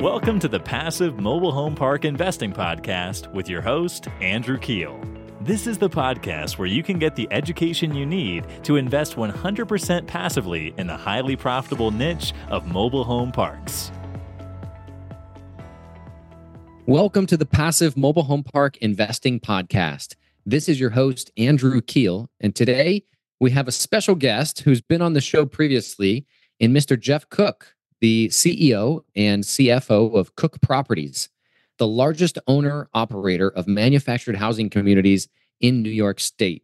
Welcome to the Passive Mobile Home Park Investing Podcast with your host, Andrew Keel. This is the podcast where you can get the education you need to invest 100% passively in the highly profitable niche of mobile home parks. Welcome to the Passive Mobile Home Park Investing Podcast. This is your host, Andrew Keel. And today we have a special guest who's been on the show previously in Mr. Jeff Cook, the CEO and CFO of Cook Properties, the largest owner operator of manufactured housing communities in New York State.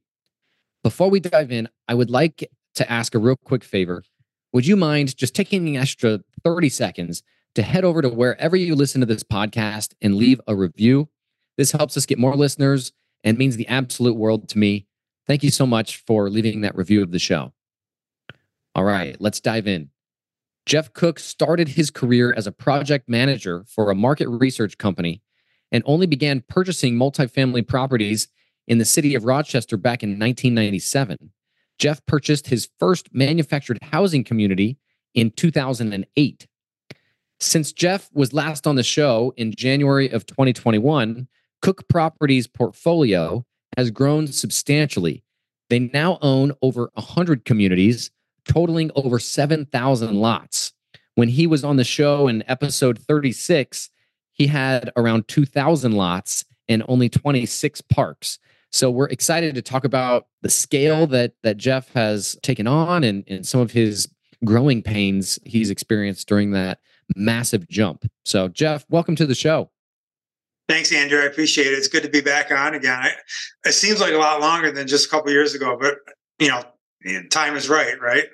Before we dive in, I would like to ask a real quick favor. Would you mind just taking an extra 30 seconds to head over to wherever you listen to this podcast and leave a review? This helps us get more listeners and means the absolute world to me. Thank you so much for leaving that review of the show. All right, let's dive in. Jeff Cook started his career as a project manager for a market research company and only began purchasing multifamily properties in the city of Rochester back in 1997. Jeff purchased his first manufactured housing community in 2008. Since Jeff was last on the show in January of 2021, Cook Properties' portfolio has grown substantially. They now own over 100 communities totaling over 7,000 lots. When he was on the show in episode 36, he had around 2,000 lots and only 26 parks. So we're excited to talk about the scale that that Jeff has taken on and, and some of his growing pains he's experienced during that massive jump. So Jeff, welcome to the show. Thanks, Andrew. I appreciate it. It's good to be back on again. I, it seems like a lot longer than just a couple years ago, but you know, time is right, right?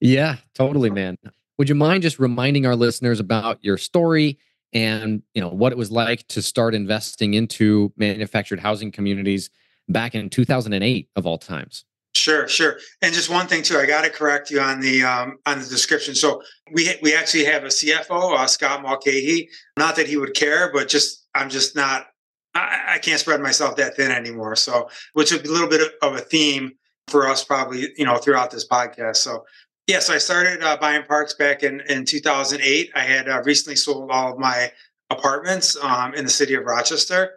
Yeah, totally, man. Would you mind just reminding our listeners about your story and you know what it was like to start investing into manufactured housing communities back in 2008 of all times? Sure, sure. And just one thing too, I got to correct you on the um, on the description. So we we actually have a CFO, uh, Scott Mulcahy. Not that he would care, but just I'm just not. I, I can't spread myself that thin anymore. So, which is a little bit of a theme for us probably, you know, throughout this podcast. So Yes, I started uh, buying parks back in, in 2008. I had uh, recently sold all of my apartments um, in the city of Rochester.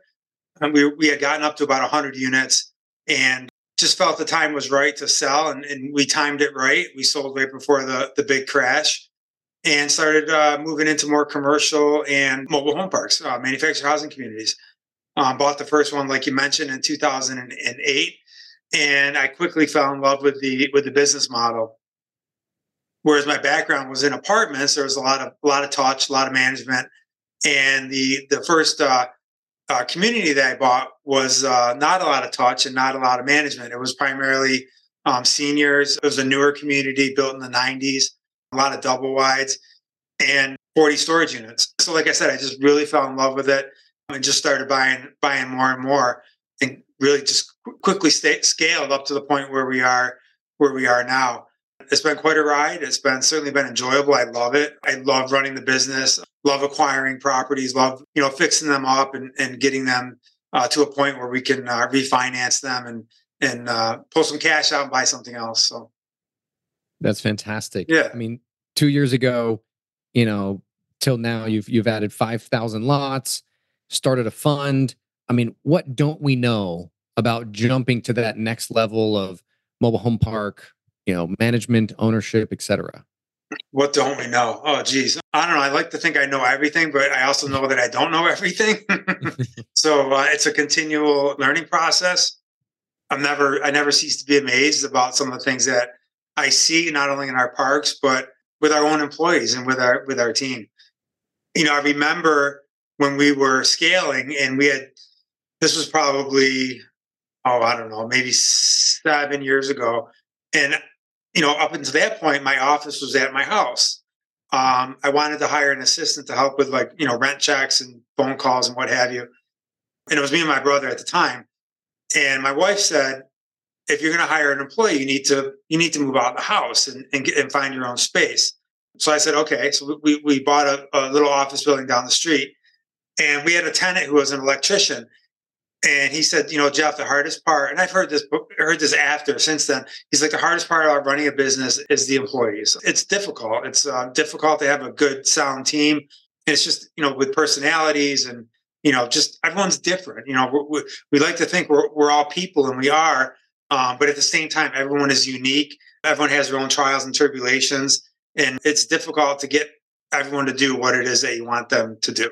And we, we had gotten up to about 100 units and just felt the time was right to sell. And, and we timed it right. We sold right before the, the big crash and started uh, moving into more commercial and mobile home parks, uh, manufactured housing communities. Um, bought the first one, like you mentioned, in 2008. And I quickly fell in love with the with the business model Whereas my background was in apartments, there was a lot of a lot of touch, a lot of management, and the the first uh, uh, community that I bought was uh, not a lot of touch and not a lot of management. It was primarily um, seniors. It was a newer community built in the '90s, a lot of double wides, and 40 storage units. So, like I said, I just really fell in love with it and just started buying buying more and more, really just quickly stay, scaled up to the point where we are where we are now it's been quite a ride. It's been certainly been enjoyable. I love it. I love running the business, love acquiring properties, love, you know, fixing them up and, and getting them uh, to a point where we can uh, refinance them and, and uh, pull some cash out and buy something else. So that's fantastic. Yeah. I mean, two years ago, you know, till now you've, you've added 5,000 lots, started a fund. I mean, what don't we know about jumping to that next level of mobile home park you know, management, ownership, etc. What don't we know? Oh, geez. I don't know. I like to think I know everything, but I also know that I don't know everything. so uh, it's a continual learning process. I'm never, I never cease to be amazed about some of the things that I see, not only in our parks, but with our own employees and with our with our team. You know, I remember when we were scaling, and we had this was probably, oh, I don't know, maybe seven years ago, and you know, up until that point, my office was at my house. Um, I wanted to hire an assistant to help with like, you know, rent checks and phone calls and what have you. And it was me and my brother at the time. And my wife said, if you're going to hire an employee, you need to you need to move out of the house and and, get, and find your own space. So I said, okay. So we we bought a, a little office building down the street, and we had a tenant who was an electrician, and he said, you know, Jeff, the hardest part, and I've heard this heard this after since then. He's like, the hardest part about running a business is the employees. It's difficult. It's uh, difficult to have a good, sound team And it's just, you know, with personalities and, you know, just everyone's different. You know, we, we like to think we're, we're all people and we are, um, but at the same time, everyone is unique. Everyone has their own trials and tribulations. And it's difficult to get everyone to do what it is that you want them to do.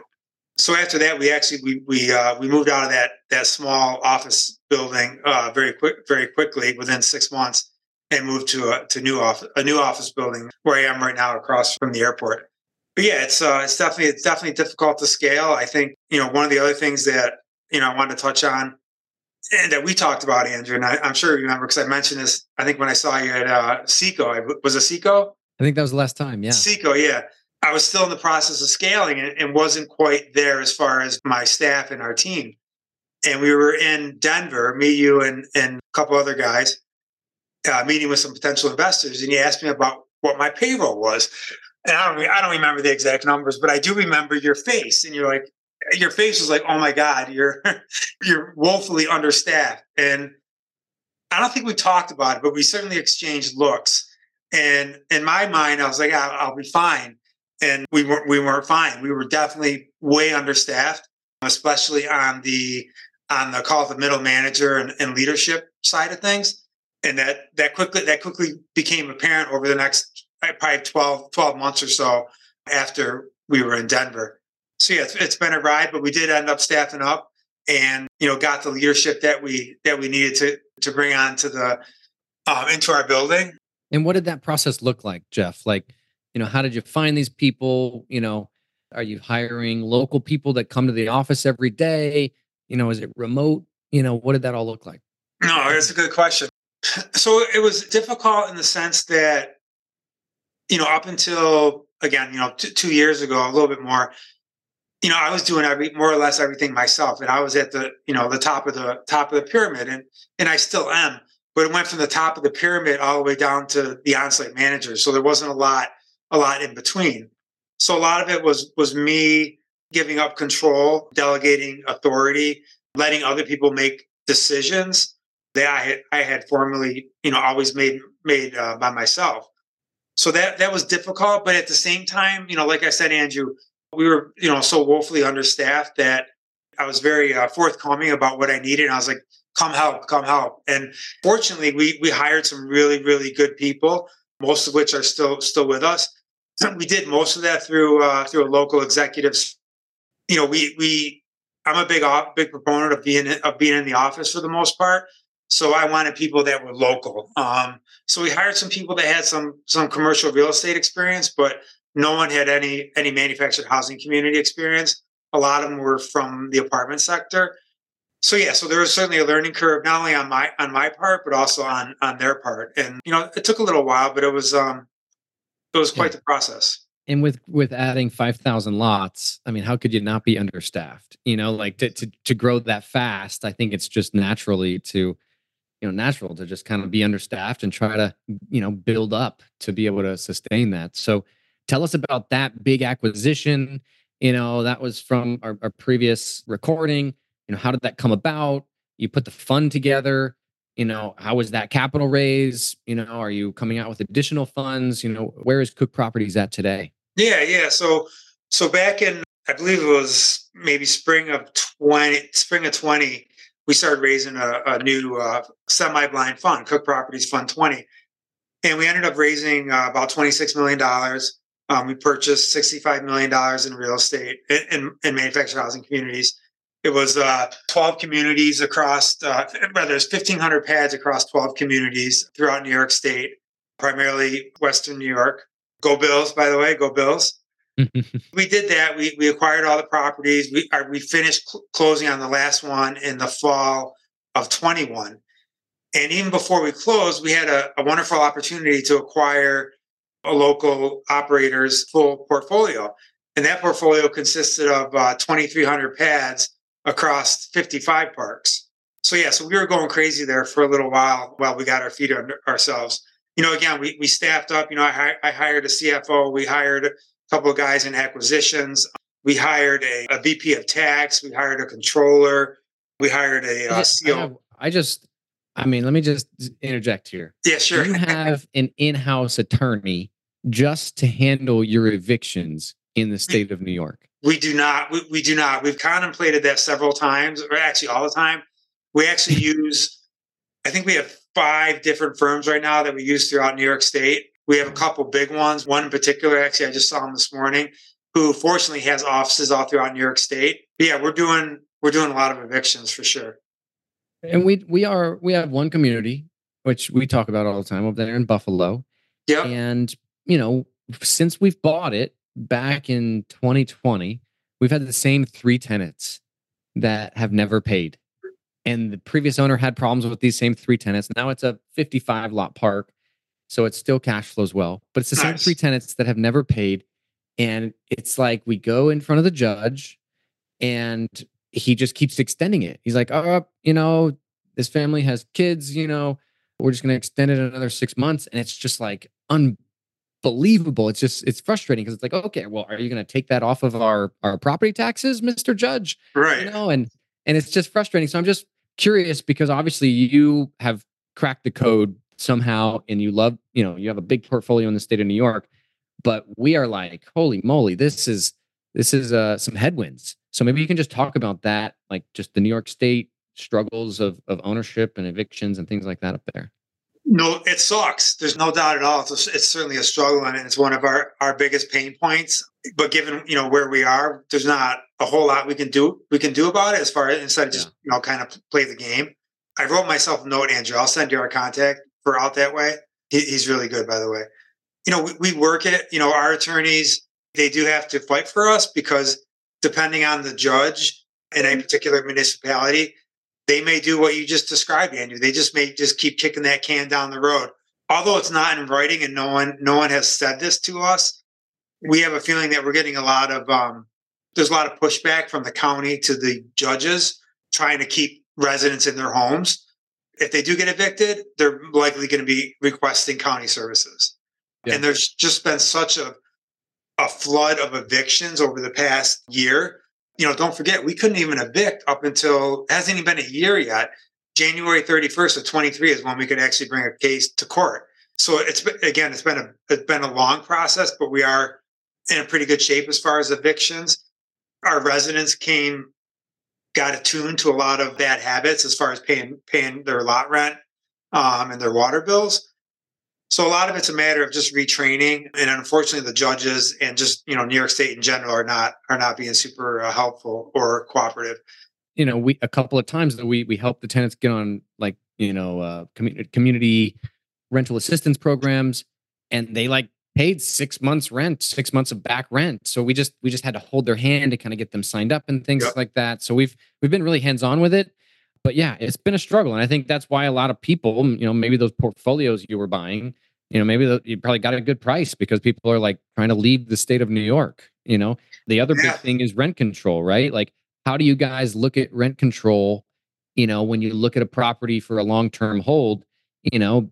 So after that, we actually we we uh, we moved out of that that small office building uh, very quick very quickly within six months and moved to a to new office a new office building where I am right now across from the airport. But yeah, it's uh, it's definitely it's definitely difficult to scale. I think you know one of the other things that you know I wanted to touch on and that we talked about, Andrew, and I, am sure you remember because I mentioned this. I think when I saw you at uh, Seco, was it Seco? I think that was the last time. Yeah, Seco. Yeah, I was still in the process of scaling and, wasn't quite there as far as my staff and our team. And we were in Denver, me, you, and and a couple other guys, uh, meeting with some potential investors. And he asked me about what my payroll was. And I don't, I don't remember the exact numbers, but I do remember your face. And you're like, your face was like, oh my God, you're you're woefully understaffed. And I don't think we talked about it, but we certainly exchanged looks. And in my mind, I was like, I'll, I'll be fine and we weren't we weren't fine. We were definitely way understaffed, especially on the on the call of the middle manager and, and, leadership side of things. And that that quickly that quickly became apparent over the next probably 12, 12 months or so after we were in Denver. So yeah, it's, it's been a ride, but we did end up staffing up and you know got the leadership that we that we needed to to bring on to the um, into our building. And what did that process look like, Jeff? Like you know how did you find these people? You know are you hiring local people that come to the office every day? You know is it remote? You know what did that all look like? No that's a good question. So it was difficult in the sense that you know up until again you know t- two years ago a little bit more you know i was doing every more or less everything myself and i was at the you know the top of the top of the pyramid and and i still am but it went from the top of the pyramid all the way down to the on-site managers so there wasn't a lot a lot in between. So a lot of it was was me giving up control, delegating authority, letting other people make decisions that I had I had formerly, you know, always made made uh, by myself. So that that was difficult, but at the same time, you know, like I said, Andrew, we were, you know, so woefully understaffed that I was very uh, forthcoming about what I needed. And I was like, "Come help, come help." And fortunately, we we hired some really really good people, most of which are still still with us we did most of that through uh, through local executives. You know, we we I'm a big big proponent of being of being in the office for the most part. So I wanted people that were local. Um, so we hired some people that had some some commercial real estate experience, but no one had any any manufactured housing community experience. A lot of them were from the apartment sector. So yeah, so there was certainly a learning curve, not only on my on my part, but also on on their part. And you know, it took a little while, but it was um, it was quite yeah. the process. And with with adding five thousand lots, I mean, how could you not be understaffed? You know, like to, to to grow that fast, I think it's just naturally to, you know, natural to just kind of be understaffed and try to, you know, build up to be able to sustain that. So, tell us about that big acquisition. You know, that was from our, our previous recording. You know, how did that come about? You put the fund together you know how was that capital raise? You know are you coming out with additional funds? You know where is cook properties at today? Yeah yeah. So so back in i believe it was maybe spring of 20 spring of 20 we started raising a, a new uh, semi-blind fund cook properties fund 20 and we ended up raising uh, about 26 million dollars. Um, we purchased 65 million dollars in real estate in manufactured housing communities it was uh, 12 communities across, uh, rather, there's 1,500 pads across 12 communities throughout New York State, primarily Western New York. Go Bills, by the way, go Bills. we did that. We, we acquired all the properties. We, are, we finished cl- closing on the last one in the fall of 21. And even before we closed, we had a, a wonderful opportunity to acquire a local operator's full portfolio. And that portfolio consisted of uh, 2,300 pads across 55 parks. So yeah, so we were going crazy there for a little while while we got our feet under ourselves. You know, again, we we staffed up. You know, I, I hired a CFO. We hired a couple of guys in acquisitions. We hired a, a VP of tax. We hired a controller. We hired a uh, CO. I, have, I just, I mean, let me just interject here. Yeah, sure. You have an in-house attorney just to handle your evictions in the state of New York? We do not. We, we do not. We've contemplated that several times, or actually all the time. We actually use, I think we have five different firms right now that we use throughout New York State. We have a couple big ones. One in particular, actually, I just saw him this morning, who fortunately has offices all throughout New York State. But yeah, we're doing we're doing a lot of evictions for sure. And we we are we have one community which we talk about all the time over there in Buffalo. Yeah. And you know, since we've bought it back in 2020, we've had the same three tenants that have never paid. And the previous owner had problems with these same three tenants. Now it's a 55 lot park. So it still cash flows well, but it's the nice. same three tenants that have never paid. And it's like we go in front of the judge and he just keeps extending it. He's like, oh, you know, this family has kids, you know, we're just going to extend it another six months. And it's just like unbelievable. It's just, it's frustrating because it's like, okay, well, are you going to take that off of our, our property taxes, Mr. Judge? Right. You know, and, and it's just frustrating. So I'm just curious because obviously you have cracked the code somehow and you love, you know, you have a big portfolio in the state of New York, but we are like, holy moly, this is, this is uh, some headwinds. So maybe you can just talk about that, like just the New York State struggles of, of ownership and evictions and things like that up there? No, it sucks. There's no doubt at all. It's, it's certainly a struggle, and it's one of our, our biggest pain points. But given you know where we are, there's not a whole lot we can do we can do about it as far as instead of just yeah. you know kind of play the game. I wrote myself a note, Andrew. I'll send you our contact for out that way. He, he's really good, by the way. You know, we, we work it. You know, our attorneys they do have to fight for us because depending on the judge in a mm-hmm. particular municipality, they may do what you just described, Andrew. They just may just keep kicking that can down the road. Although it's not in writing and no one no one has said this to us, we have a feeling that we're getting a lot of um, there's a lot of pushback from the county to the judges trying to keep residents in their homes. If they do get evicted, they're likely going to be requesting county services. Yeah. And there's just been such a a flood of evictions over the past year you know, don't forget, we couldn't even evict up until hasn't even been a year yet. January 31st of 23 is when we could actually bring a case to court. So it's been, again, it's been a it's been a long process, but we are in a pretty good shape as far as evictions. Our residents came, got attuned to a lot of bad habits as far as paying paying their lot rent um, and their water bills. So a lot of it's a matter of just retraining, and unfortunately, the judges and just you know New York State in general are not are not being super uh, helpful or cooperative. You know, we a couple of times that we we help the tenants get on like you know uh, community community rental assistance programs, and they like paid six months rent, six months of back rent. So we just we just had to hold their hand to kind of get them signed up and things yep. like that. So we've we've been really hands on with it but yeah, it's been a struggle, and I think that's why a lot of people, you know, maybe those portfolios you were buying, you know, maybe the, you probably got a good price because people are like trying to leave the state of New York. You know, the other yeah. big thing is rent control, right? Like, how do you guys look at rent control? You know, when you look at a property for a long term hold, you know,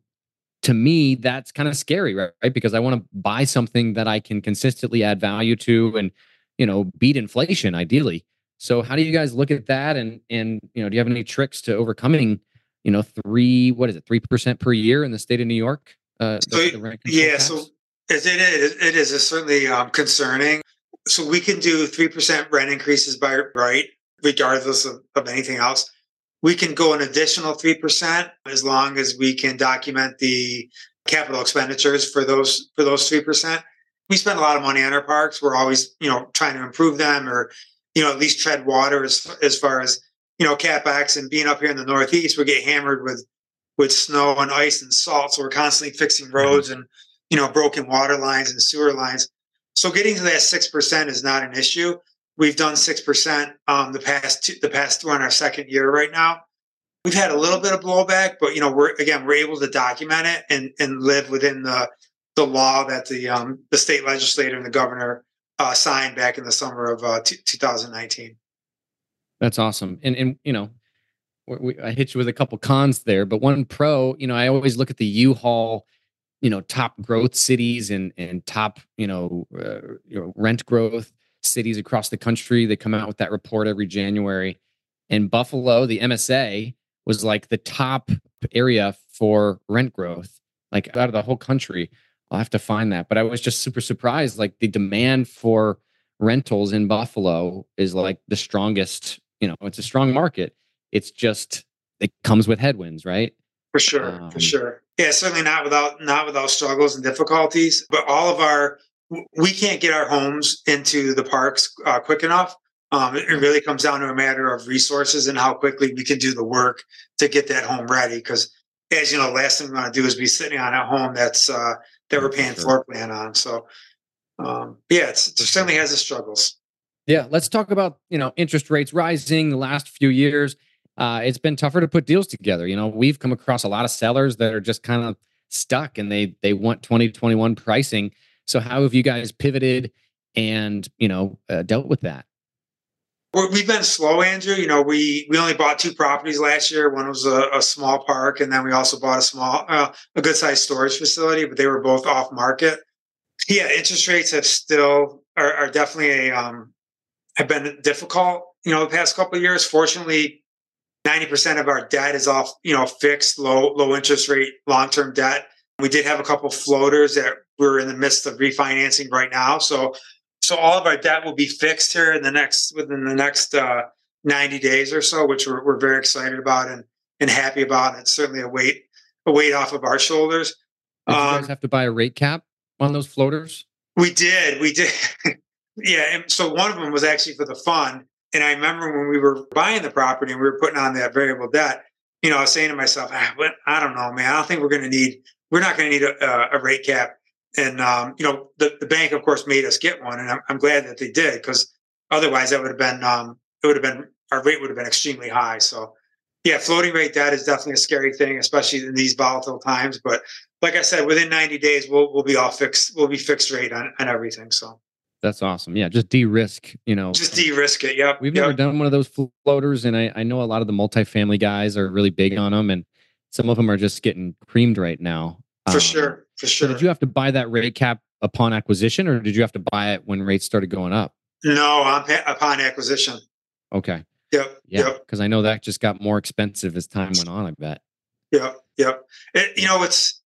to me that's kind of scary, right? right? Because I want to buy something that I can consistently add value to, and you know, beat inflation ideally. So how do you guys look at that? And and you know, do you have any tricks to overcoming, you know, three what is it, three percent per year in the state of New York? Uh, so, the, the yeah, tax? so it is it is certainly um, concerning. So we can do three percent rent increases by right, regardless of, of anything else. We can go an additional three percent as long as we can document the capital expenditures for those for those three percent. We spend a lot of money on our parks. We're always, you know, trying to improve them or you know, at least tread water as as far as you know, capex and being up here in the Northeast, we get hammered with with snow and ice and salt, so we're constantly fixing mm-hmm. roads and you know broken water lines and sewer lines. So getting to that six percent is not an issue. We've done six percent um, the past two, the past we're on our second year right now. We've had a little bit of blowback, but you know we're again we're able to document it and and live within the the law that the um, the state legislator and the governor uh, signed back in the summer of uh, t- 2019. That's awesome. And and you know, we, I hit you with a couple cons there, but one pro, you know, I always look at the U-Haul, you know, top growth cities and and top, you know, uh, you know, rent growth cities across the country. They come out with that report every January. And Buffalo, the MSA was like the top area for rent growth, like out of the whole country. I'll have to find that. But I was just super surprised, like the demand for rentals in Buffalo is like the strongest, you know, it's a strong market. It's just it comes with headwinds, right? For sure, um, for sure. Yeah, certainly not without not without struggles and difficulties. But all of our we can't get our homes into the parks uh, quick enough. Um, it, really comes down to a matter of resources and how quickly we can do the work to get that home ready. Because as you know, last thing we want to do is be sitting on a home that's uh, that we're paying sure. floor plan on. So um, yeah, it certainly has its struggles. Yeah, let's talk about you know interest rates rising the last few years. Uh, it's been tougher to put deals together. You know, we've come across a lot of sellers that are just kind of stuck and they they want 2021 pricing. So how have you guys pivoted and you know uh, dealt with that? We've been slow, Andrew. You know, we we only bought two properties last year. One was a, a small park, and then we also bought a small, uh, a good sized storage facility. But they were both off market. Yeah, interest rates have still are, are definitely a um, have been difficult. You know, the past couple of years. Fortunately, ninety percent of our debt is off. You know, fixed, low low interest rate, long term debt. We did have a couple floaters that we're in the midst of refinancing right now. So so all of our debt will be fixed here in the next within the next uh, 90 days or so, which we're, we're very excited about and and happy about. And it's certainly a weight a weight off of our shoulders. Did um, you guys um, have to buy a rate cap on those floaters? We did. We did. yeah. And so one of them was actually for the fund. And I remember when we were buying the property and we were putting on that variable debt, you know, I was saying to myself, ah, but I don't know, man. I don't think we're going to need, we're not going to need a, a, rate cap and um, you know, the, the bank, of course, made us get one, and I'm, I'm glad that they did because otherwise, that would have been um, it would have been our rate would have been extremely high. So, yeah, floating rate debt is definitely a scary thing, especially in these volatile times. But like I said, within 90 days, we'll we'll be all fixed. We'll be fixed rate on, on everything. So. That's awesome. Yeah, just de-risk, you know. Just de-risk it. Yep. We've yep. never done one of those floaters, and I, I know a lot of the multifamily guys are really big on them, and some of them are just getting creamed right now. For um, sure, for sure. So did you have to buy that rate cap upon acquisition, or did you have to buy it when rates started going up? No, upon acquisition. Okay. Yep. Yeah. Because I know that just got more expensive as time went on. I bet. Yep. Yep. It, you know, it's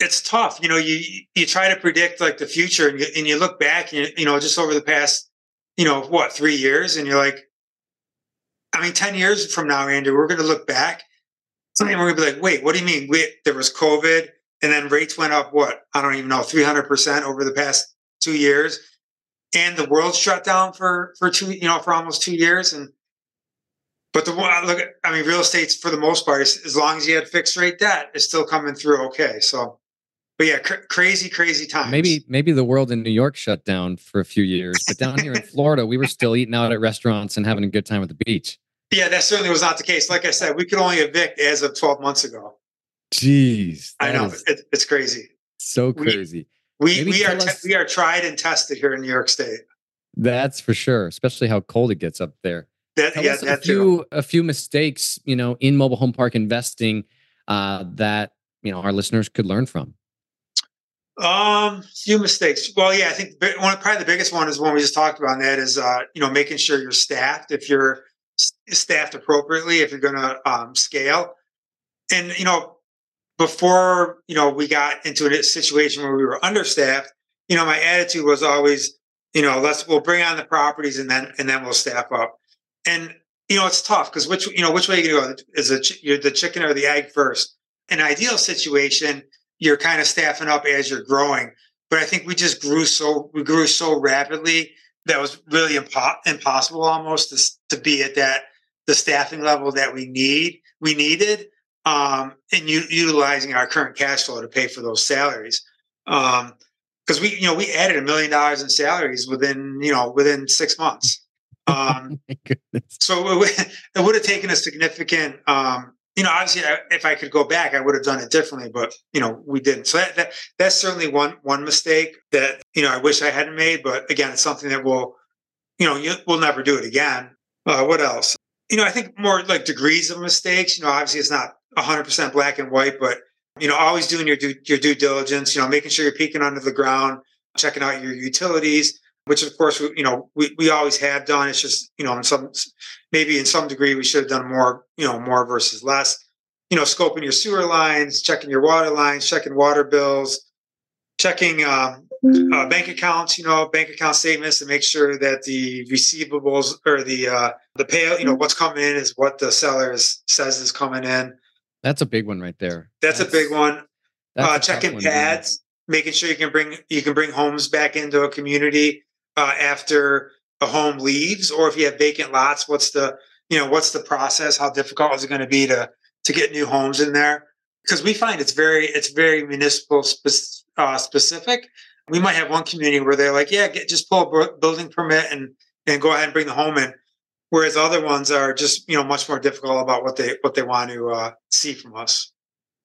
it's tough. You know, you you try to predict like the future, and you, and you look back, and you, you know, just over the past, you know, what three years, and you're like, I mean, ten years from now, Andrew, we're going to look back, and we're going to be like, wait, what do you mean? Wait, there was COVID and then rates went up what I don't even know 300% over the past 2 years. And the world shut down for for two you know for almost 2 years. And but the one look at, I mean real estate's for the most part as long as you had fixed rate debt is still coming through okay. So but yeah cr- crazy crazy times. Maybe maybe the world in New York shut down for a few years but down here in Florida we were still eating out at restaurants and having a good time at the beach. Yeah that certainly was not the case. Like I said we could only evict as of 12 months ago Jeez, I know it, it's crazy. So crazy. We we, we are us, we are tried and tested here in New York State. That's for sure, especially how cold it gets up there. That, Tell yeah, us a few a few mistakes, you know, in mobile home park investing uh, that you know our listeners could learn from. Um, few mistakes. Well, yeah, I think one probably the biggest one is one we just talked about. And that is, uh, you know, making sure you're staffed. If you're staffed appropriately, if you're going to um, scale, and you know, before you know we got into a situation where we were understaffed you know my attitude was always you know let's we'll bring on the properties and then and then we'll staff up. And you know it's tough because which you know which way you go? Is it you're the chicken or the egg first? An ideal situation you're kind of staffing up as you're growing but i think we just grew so we grew so rapidly that was really impo- impossible almost to, to be at that the staffing level that we need we needed um, and u- utilizing our current cash flow to pay for those salaries. Um, because we, you know, we added a million dollars in salaries within, you know, within six months. Um, oh so it, it would have taken a significant, um, you know, obviously, if I could go back, I would have done it differently, but you know, we didn't. So that, that that's certainly one one mistake that you know I wish I hadn't made. But again, it's something that will, you know, you, we'll never do it again. Uh, what else? You know, I think more like degrees of mistakes. You know, obviously, it's not 100% black and white, but you know, always doing your due, your due diligence. You know, making sure you're peeking under the ground, checking out your utilities, which of course you know we, we always have done. It's just you know in some maybe in some degree we should have done more. You know, more versus less. You know, scoping your sewer lines, checking your water lines, checking water bills, checking um, uh, bank accounts, you know, bank account statements to make sure that the receivables or the uh, the pay, you know, what's coming in is what the seller is, says is coming in. That's a big one right there. That's, that's a big one. Uh, checking pads, making sure you can bring you can bring homes back into a community uh, after a home leaves, or if you have vacant lots, what's the you know what's the process? How difficult is it going to be to to get new homes in there? Because we find it's very it's very municipal spe- uh, specific. We might have one community where they're like, yeah, get, just pull a building permit and and go ahead and bring the home in, whereas other ones are just you know much more difficult about what they what they want to uh, see from us.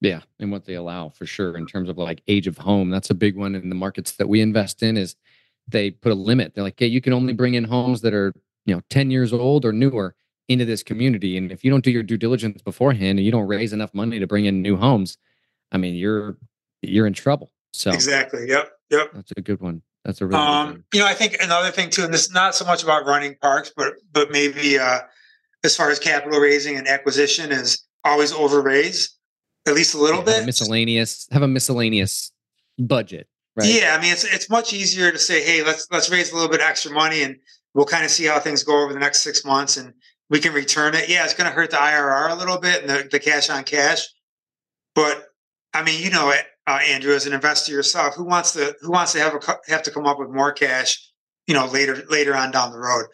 Yeah, and what they allow for sure in terms of like age of home. That's a big one in the markets that we invest in. Is they put a limit. They're like, hey, you can only bring in homes that are you know 10 years old or newer into this community. And if you don't do your due diligence beforehand and you don't raise enough money to bring in new homes, I mean, you're you're in trouble. So exactly. Yep. Yep. That's a good one. That's a really um, you know, I think another thing too, and this is not so much about running parks, but but maybe uh as far as capital raising and acquisition is always over raise at least a little yeah, bit. Miscellaneous have a miscellaneous budget. Right. Yeah, I mean it's it's much easier to say, hey, let's let's raise a little bit extra money and we'll kind of see how things go over the next six months and we can return it. Yeah, it's going to hurt the IRR a little bit and the, the cash on cash, but I mean, you know it, uh, Andrew, as an investor yourself, who wants to who wants to have a have to come up with more cash, you know, later later on down the road.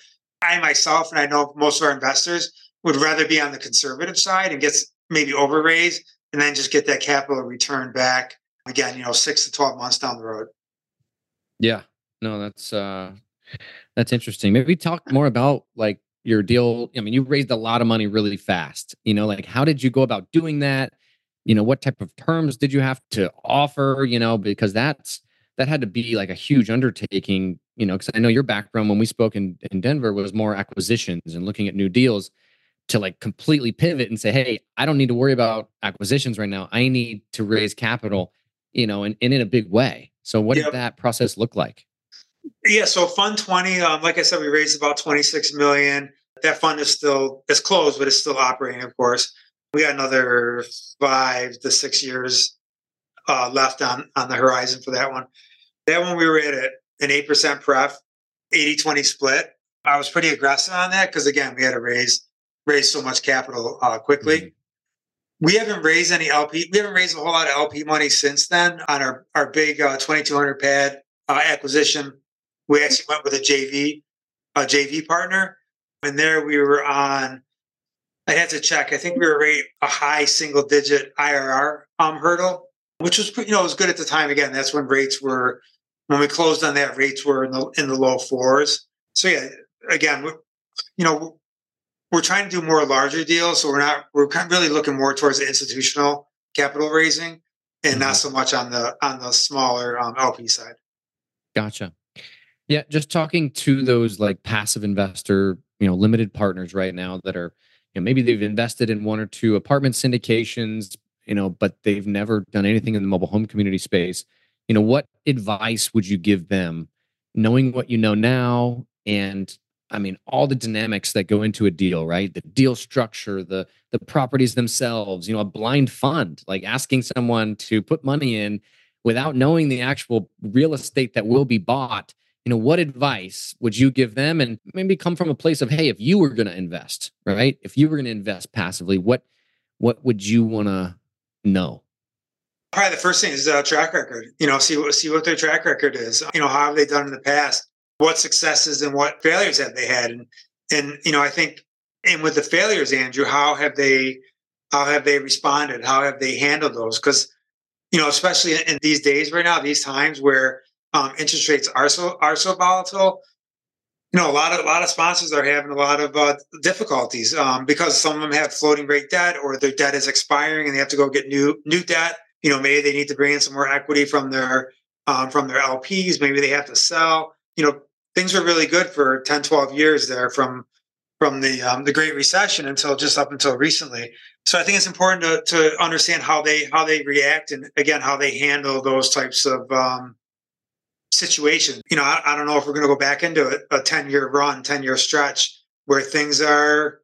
I myself, and I know most of our investors would rather be on the conservative side and get maybe overraise and then just get that capital return back again, you know, six to 12 months down the road. Yeah, no, that's, uh, that's interesting. Maybe talk more about like your deal. I mean, you raised a lot of money really fast, you know, like how did you go about doing that? You know, what type of terms did you have to offer, you know, because that's, that had to be like a huge undertaking, you know, because I know your background when we spoke in, in Denver was more acquisitions and looking at new deals to like completely pivot and say, hey, I don't need to worry about acquisitions right now. I need to raise capital, you know, and, and in a big way. So what yep. did that process look like? Yeah, so Fund 20, um, like I said, we raised about 26 million. That fund is still it's closed, but it's still operating, of course. We got another five to six years uh, left on on the horizon for that one. That one we were at an eight percent pref, 80-20 split. I was pretty aggressive on that because again, we had to raise raise so much capital uh, quickly. Mm-hmm. We haven't raised any LP. We haven't raised a whole lot of LP money since then on our our big uh, 2200 pad uh, acquisition. We actually went with a JV, a JV partner, and there we were on. I had to check. I think we were rate a high single digit IRR um, hurdle, which was you know was good at the time. Again, that's when rates were when we closed on that. Rates were in the in the low fours. So yeah, again, we're you know we're trying to do more larger deals. So we're not, we're kind of really looking more towards the institutional capital raising and mm-hmm. not so much on the, on the smaller um, LP side. Gotcha. Yeah. Just talking to those like passive investor, you know, limited partners right now that are, you know, maybe they've invested in one or two apartment syndications, you know, but they've never done anything in the mobile home community space. You know, what advice would you give them knowing what you know now and I mean, all the dynamics that go into a deal, right? The deal structure, the the properties themselves, you know, a blind fund, like asking someone to put money in without knowing the actual real estate that will be bought. You know, what advice would you give them? And maybe come from a place of, hey, if you were going to invest, right? If you were going to invest passively, what what would you want to know? Probably the first thing is uh, track record. You know, see what see what their track record is. You know, how have they done in the past? what successes and what failures have they had and and you know i think and with the failures andrew how have they how have they responded how have they handled those because you know especially in these days right now these times where um, interest rates are so are so volatile. You know a lot of a lot of sponsors are having a lot of uh, difficulties um, because some of them have floating rate debt or their debt is expiring and they have to go get new new debt. You know maybe they need to bring in some more equity from their um, from their lps maybe they have to sell. You know things were really good for 10, 12 years there from from the um, the Great Recession until just up until recently. So I think it's important to to understand how they how they react and again how they handle those types of um, situations. You know, I, I, don't know if we're going to go back into a, a ten year run, ten year stretch where things are.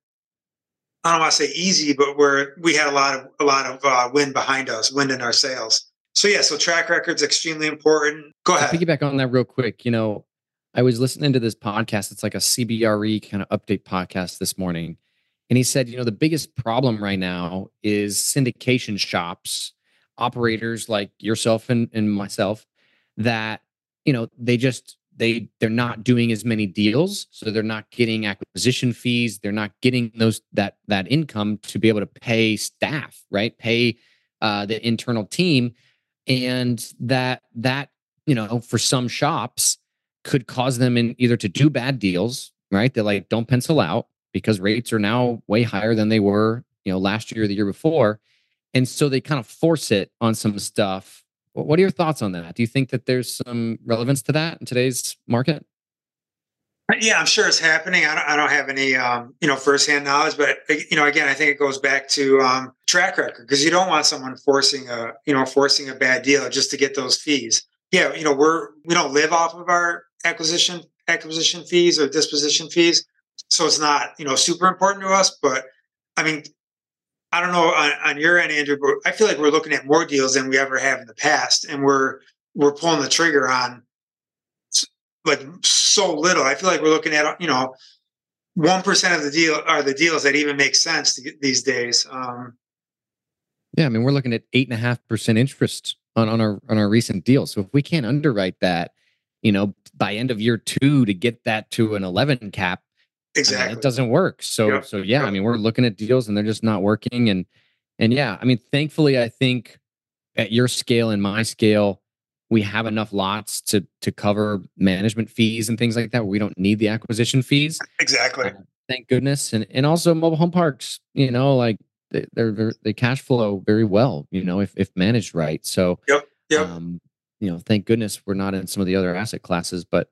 I don't want to say easy, but where we had a lot of a lot of uh, wind behind us, wind in our sails. so yeah, so track record's extremely important. Go ahead. I'll piggyback on that real quick. You know, I was listening to this podcast. It's like a CBRE kind of update podcast this morning. And he said, you know, the biggest problem right now is syndication shops, operators like yourself and, and myself, that, you know, they just they they're not doing as many deals. So they're not getting acquisition fees. They're not getting those that that income to be able to pay staff, right? Pay uh the internal team. And that that, you know, for some shops could cause them in either to do bad deals, right? They like don't pencil out because rates are now way higher than they were, you know, last year or the year before. And so they kind of force it on some stuff. What are your thoughts on that? Do you think that there's some relevance to that in today's market? Yeah, I'm sure it's happening. I don't, I don't have any, um, you know, firsthand knowledge, but you know, again, I think it goes back to um, track record because you don't want someone forcing a, you know, forcing a bad deal just to get those fees. Yeah, you know, we're we don't live off of our acquisition acquisition fees or disposition fees, so it's not you know super important to us. But I mean, I don't know on, on your end, Andrew, but I feel like we're looking at more deals than we ever have in the past, and we're we're pulling the trigger on like so little. I feel like we're looking at you know one percent of the deal are the deals that even make sense these days. Um, yeah, I mean we're looking at eight and a half percent interest on on our on our recent deals. So if we can't underwrite that, you know, by end of year two to get that to an eleven cap, exactly, I mean, it doesn't work. So yep. so yeah, yep. I mean we're looking at deals and they're just not working. And and yeah, I mean thankfully I think at your scale and my scale we have enough lots to to cover management fees and things like that. we don't need the acquisition fees. Exactly. Uh, thank goodness. And and also mobile home parks, you know, like they, they're they cash flow very well, you know, if if managed right. So yep, yep. Um, you know, thank goodness we're not in some of the other asset classes, but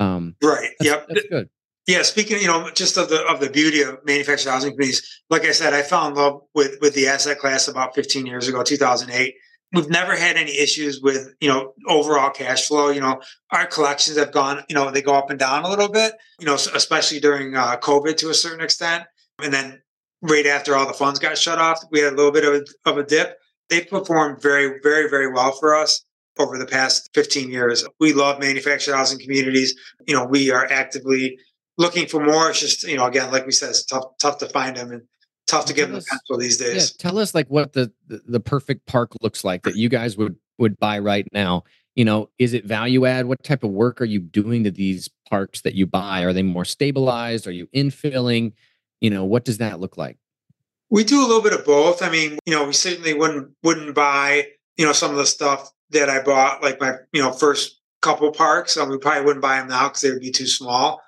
um, right. That's, yep. That's good. Yeah, speaking, you know, just of the of the beauty of manufactured housing communities, like I said, I fell in love with with the asset class about 15 years ago, 2008 we've never had any issues with you know overall cash flow. You know our collections have gone you know they go up and down a little bit you know especially during uh, covid to a certain extent. And then right after all the funds got shut off we had a little bit of a, of a dip. They performed very very very well for us over the past 15 years. We love manufactured housing communities. You know we are actively looking for more it's just you know again like we said it's tough tough to find them and tough to get them the pencil these days. Yeah, tell us like what the, the, the perfect park looks like that you guys would would buy right now. You know, is it value add? What type of work are you doing to these parks that you buy? Are they more stabilized? Are you infilling? You know, what does that look like? We do a little bit of both. I mean, you know, we certainly wouldn't wouldn't buy, you know, some of the stuff that I bought, like my, you know, first couple parks. Um, we probably wouldn't buy them now because they would be too small.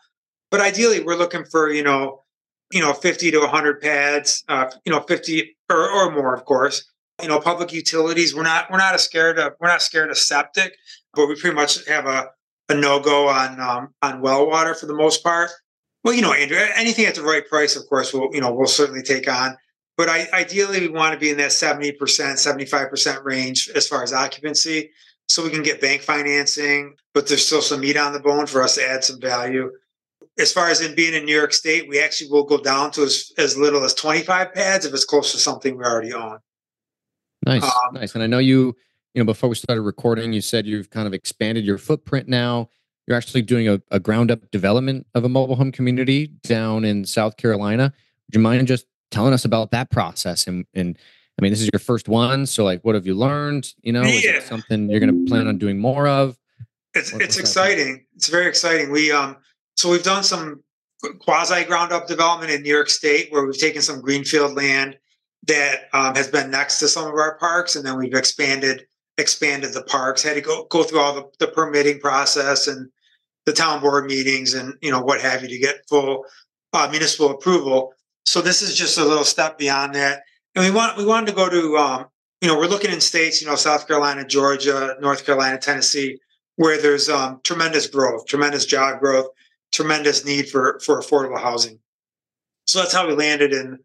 But ideally, we're looking for, you know, you know, 50 to 100 pads, uh, you know, 50 or, or more, of course. You know, public utilities. We're not we're not scared of we're not scared of septic, but we pretty much have a, a no go on um, on well water for the most part. Well, you know, Andrew, anything at the right price, of course, we'll you know we'll certainly take on. But I, ideally, we want to be in that 70%, 75% range as far as occupancy so we can get bank financing, but there's still some meat on the bone for us to add some value as far as in being in New York State, we actually will go down to as, as little as 25 pads if it's close to something we already own. Nice, um, nice. And I know you, you know, before we started recording, you said you've kind of expanded your footprint now. You're actually doing a, a ground up development of a mobile home community down in South Carolina. Would you mind just telling us about that process? And, and I mean, this is your first one. So, like, what have you learned? You know, yeah. something you're going to plan on doing more of? It's, what, it's exciting. It's very exciting. We, um, so we've done some quasi ground up development in New York State where we've taken some greenfield land that um, has been next to some of our parks, and then we've expanded expanded the parks. Had to go go through all the, the permitting process and the town board meetings and you know what have you to get full uh, municipal approval. So this is just a little step beyond that, and we want we wanted to go to um, you know we're looking in states you know South Carolina, Georgia, North Carolina, Tennessee, where there's um, tremendous growth, tremendous job growth tremendous need for for affordable housing. So that's how we landed in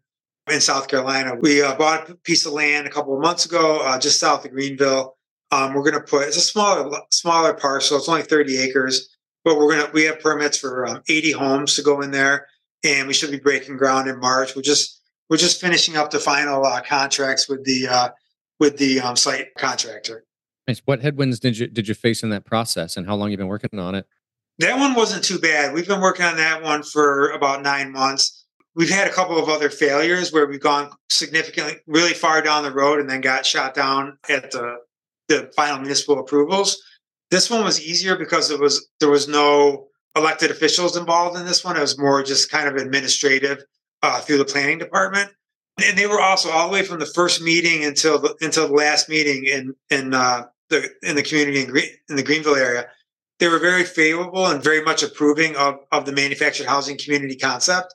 in South Carolina. We uh, bought a piece of land a couple of months ago, uh, just south of Greenville. Um, we're going to put it's a smaller smaller parcel. It's only 30 acres, but we're going to we have permits for um, 80 homes to go in there, and we should be breaking ground in March. We're just we're just finishing up the final uh, contracts with the uh, with the um, site contractor. What headwinds did you did you face in that process, and how long you've been working on it? That one wasn't too bad. We've been working on that one for about nine months. We've had a couple of other failures where we've gone significantly, really far down the road, and then got shot down at the the final municipal approvals. This one was easier because it was there was no elected officials involved in this one. It was more just kind of administrative uh, through the planning department, and they were also all the way from the first meeting until the, until the last meeting in in uh, the in the community in, Green, in the Greenville area. They were very favorable and very much approving of of the manufactured housing community concept.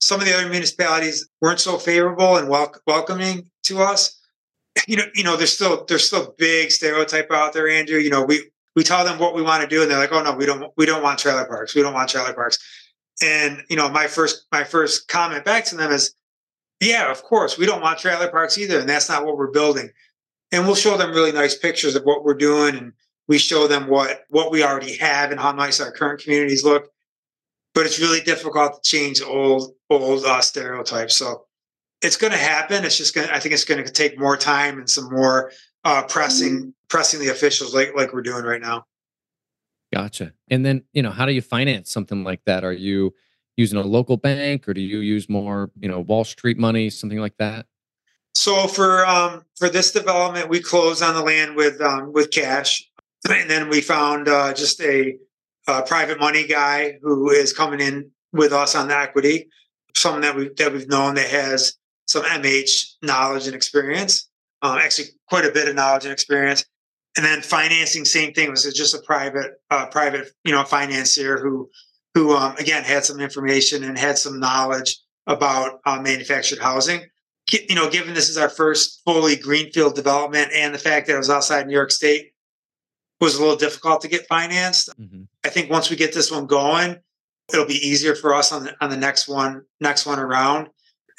Some of the other municipalities weren't so favorable and wel- welcoming to us. You know, you know, there's still there's still big stereotype out there, Andrew. You know, we we tell them what we want to do, and they're like, "Oh no, we don't we don't want trailer parks. We don't want trailer parks." And you know, my first my first comment back to them is, "Yeah, of course, we don't want trailer parks either, and that's not what we're building." And we'll show them really nice pictures of what we're doing, and we show them what what we already have and how nice our current communities look. But it's really difficult to change old old uh, stereotypes. So it's going to happen. It's just going. to I think it's going to take more time and some more uh, pressing mm-hmm. pressing the officials like like we're doing right now. Gotcha. And then you know, how do you finance something like that? Are you using a local bank, or do you use more you know Wall Street money, something like that? So for um, for this development, we closed on the land with um, with cash, and then we found uh, just a, a private money guy who is coming in with us on the equity, someone that we that we've known that has some MH knowledge and experience um, actually quite a bit of knowledge and experience. And then financing, same thing was just a private, uh, private, you know, financier who, who um, again had some information and had some knowledge about uh, manufactured housing. You know, given this is our first fully greenfield development, and the fact that it was outside New York State was a little difficult to get financed. Mm-hmm. I think once we get this one going, it'll be easier for us on the, on the next one, next one around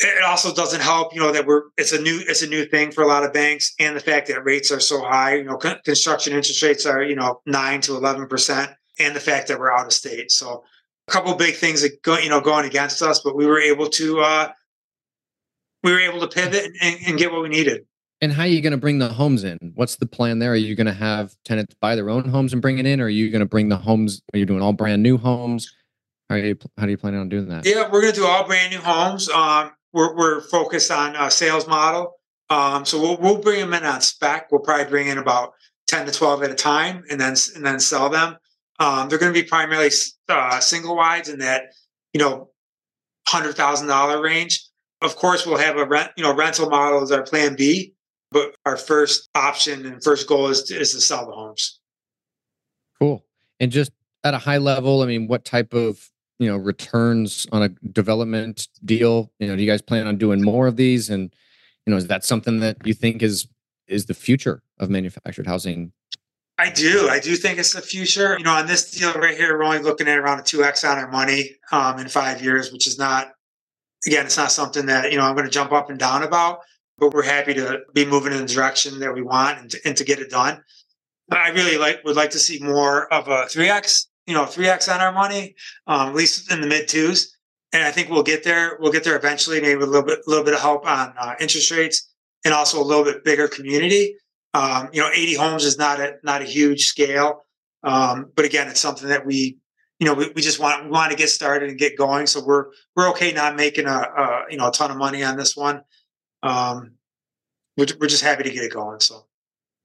it also doesn't help, you know, that we're it's a new it's a new thing for a lot of banks, and the fact that rates are so high. You know, construction interest rates are you know nine to eleven percent, and the fact that we're out of state. So, a couple big things that go you know going against us, but we were able to uh, we were able to pivot and, and get what we needed. And how are you going to bring the homes in? What's the plan there? Are you going to have tenants buy their own homes and bring it in, or are you going to bring the homes? Are you doing all brand new homes? How are you how do you plan on doing that? Yeah, we're going to do all brand new homes. Um, we're, we're focused on a sales model. Um, so we'll, we'll bring them in on spec. We'll probably bring in about 10 to 12 at a time and then, and then sell them. Um, they're going to be primarily uh, single wides in that, you know, $100,000 range. Of course, we'll have a rent, you know, rental model as our plan B, but our first option and first goal is to, is to sell the homes. Cool. And just at a high level, I mean, what type of you know returns on a development deal you know do you guys plan on doing more of these and you know is that something that you think is is the future of manufactured housing I do. I do think it's the future. You know, on this deal right here, we're only looking at around a 2x on our money um, in five years, which is not, again, it's not something that, you know, I'm going to jump up and down about, but we're happy to be moving in the direction that we want and to, and to get it done. But I really like would like to see more of a 3x you know, 3x on our money, um, at least in the mid twos. And I think we'll get there. We'll get there eventually, maybe with a little bit, a little bit of help on uh, interest rates and also a little bit bigger community. Um, you know, 80 homes is not a not a huge scale, um, but again, it's something that we, you know, we, we just want we want to get started and get going. So we're we're okay not making a, a you know a ton of money on this one. Um, we're, we're just happy to get it going. So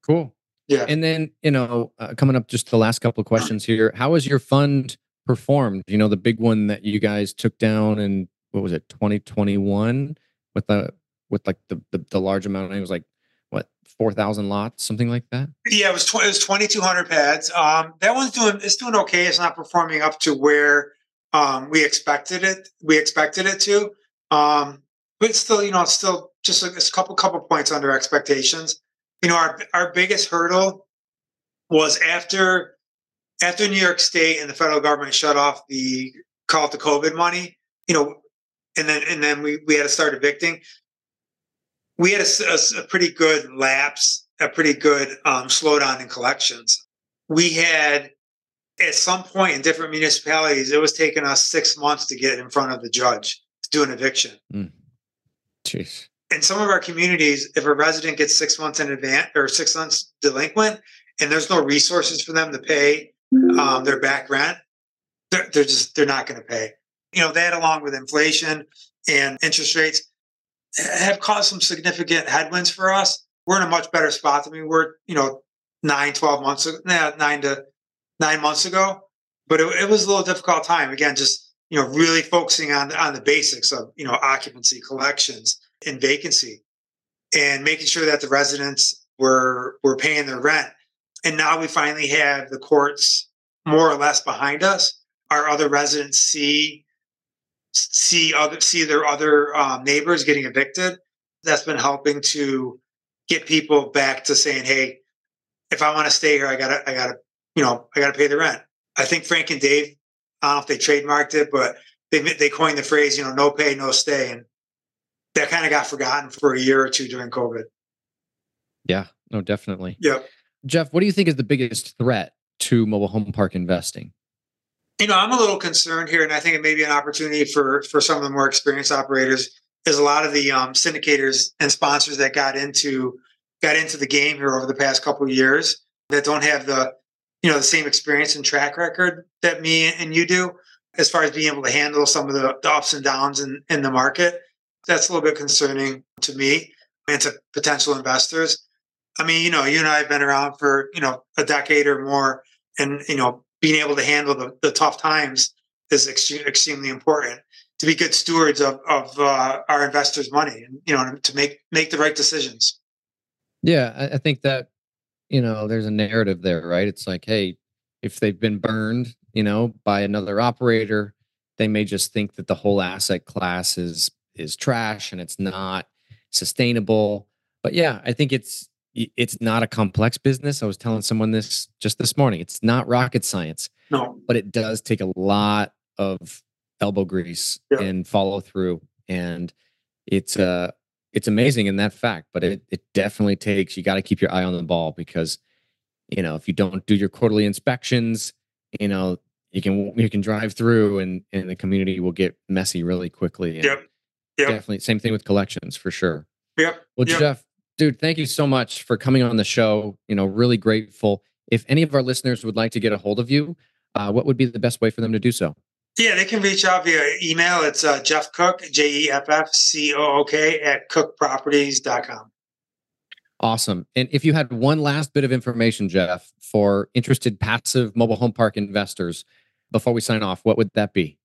cool. Yeah. And then, you know, uh, coming up just the last couple of questions here. How has your fund performed? You know, the big one that you guys took down in what was it, 2021 with the with like the the, the large amount. It was like what 4,000 lots, something like that. Yeah, it was, tw- it was 2,200 pads. Um, that one's doing it's doing okay. It's not performing up to where um, we expected it. We expected it to. Um, but it's still, you know, it's still just a, couple couple points under expectations you know, our our biggest hurdle was after after New York State and the federal government shut off the call to COVID money. You know, and then and then we we had to start evicting. We had a, a, a pretty good lapse, a pretty good um, slowdown in collections. We had at some point in different municipalities, it was taking us six months to get in front of the judge to do an eviction. Mm. Jeez. In some of our communities, if a resident gets six months in advance or six months delinquent, and there's no resources for them to pay um, their back rent, they're, they're just they're not going to pay. You know that, along with inflation and interest rates, have caused some significant headwinds for us. We're in a much better spot than we were, you know, nine, 12 months ago, nine to nine months ago. But it, it was a little difficult time. Again, just you know, really focusing on on the basics of you know occupancy, collections, and vacancy, and making sure that the residents were were paying their rent. And now we finally have the courts more or less behind us. Our other residents see see other see their other um, neighbors getting evicted. That's been helping to get people back to saying, "Hey, if I want to stay here, I gotta, I gotta, you know, I gotta pay the rent." I think Frank and Dave, I don't know if they trademarked it, but they they coined the phrase, you know, "no pay, no stay," and that kind of got forgotten for a year or two during COVID. Yeah, no, definitely. Yeah. Jeff, what do you think is the biggest threat to mobile home park investing? You know, I'm a little concerned here, and I think it may be an opportunity for for some of the more experienced operators. Is a lot of the um, syndicators and sponsors that got into got into the game here over the past couple of years that don't have the you know the same experience and track record that me and you do as far as being able to handle some of the, the ups and downs in, in the market that's a little bit concerning to me and to potential investors. I mean, you know, you and I have been around for, you know, a decade or more and, you know, being able to handle the, the tough times is extremely, important to be good stewards of, of uh, our investors' money and, you know, to make, make the right decisions. Yeah. I think that, you know, there's a narrative there, right? It's like, hey, if they've been burned, you know, by another operator, they may just think that the whole asset class is is trash and it's not sustainable. But yeah, I think it's it's not a complex business. I was telling someone this just this morning. It's not rocket science. No. But it does take a lot of elbow grease yeah. and follow through and it's uh it's amazing in that fact, but it it definitely takes you got to keep your eye on the ball because you know, if you don't do your quarterly inspections, you know, you can you can drive through and and the community will get messy really quickly. And, yep. Yep. Definitely. Same thing with collections for sure. Yep. Well, yep. Jeff, dude, thank you so much for coming on the show. You know, really grateful. If any of our listeners would like to get a hold of you, uh, what would be the best way for them to do so? Yeah, they can reach out via email. It's uh, Jeff Cook, J E F F C O O K, at cookproperties.com. Awesome. And if you had one last bit of information, Jeff, for interested passive mobile home park investors before we sign off, what would that be?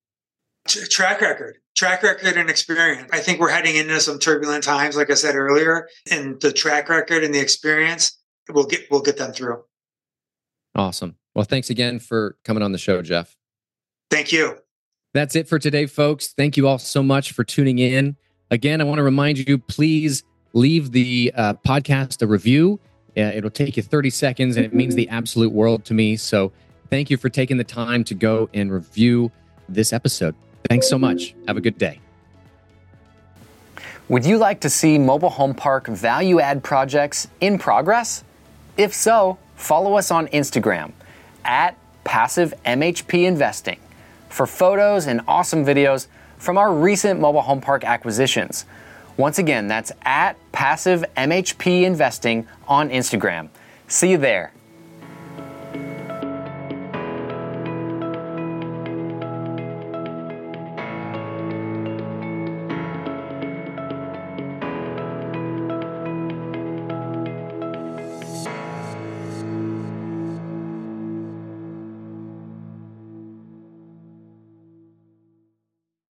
track record, track record and experience. I think we're heading into some turbulent times, like I said earlier, and the track record and the experience will get we'll get them through. Awesome. Well, thanks again for coming on the show, Jeff. Thank you. That's it for today, folks. Thank you all so much for tuning in. Again, I want to remind you please leave the uh, podcast a review. Uh, it'll take you 30 seconds and it means the absolute world to me. So, thank you for taking the time to go and review this episode. Thanks so much. Have a good day. Would you like to see mobile home park value add projects in progress? If so, follow us on Instagram at Passive MHP Investing for photos and awesome videos from our recent mobile home park acquisitions. Once again, that's at Passive MHP Investing on Instagram. See you there.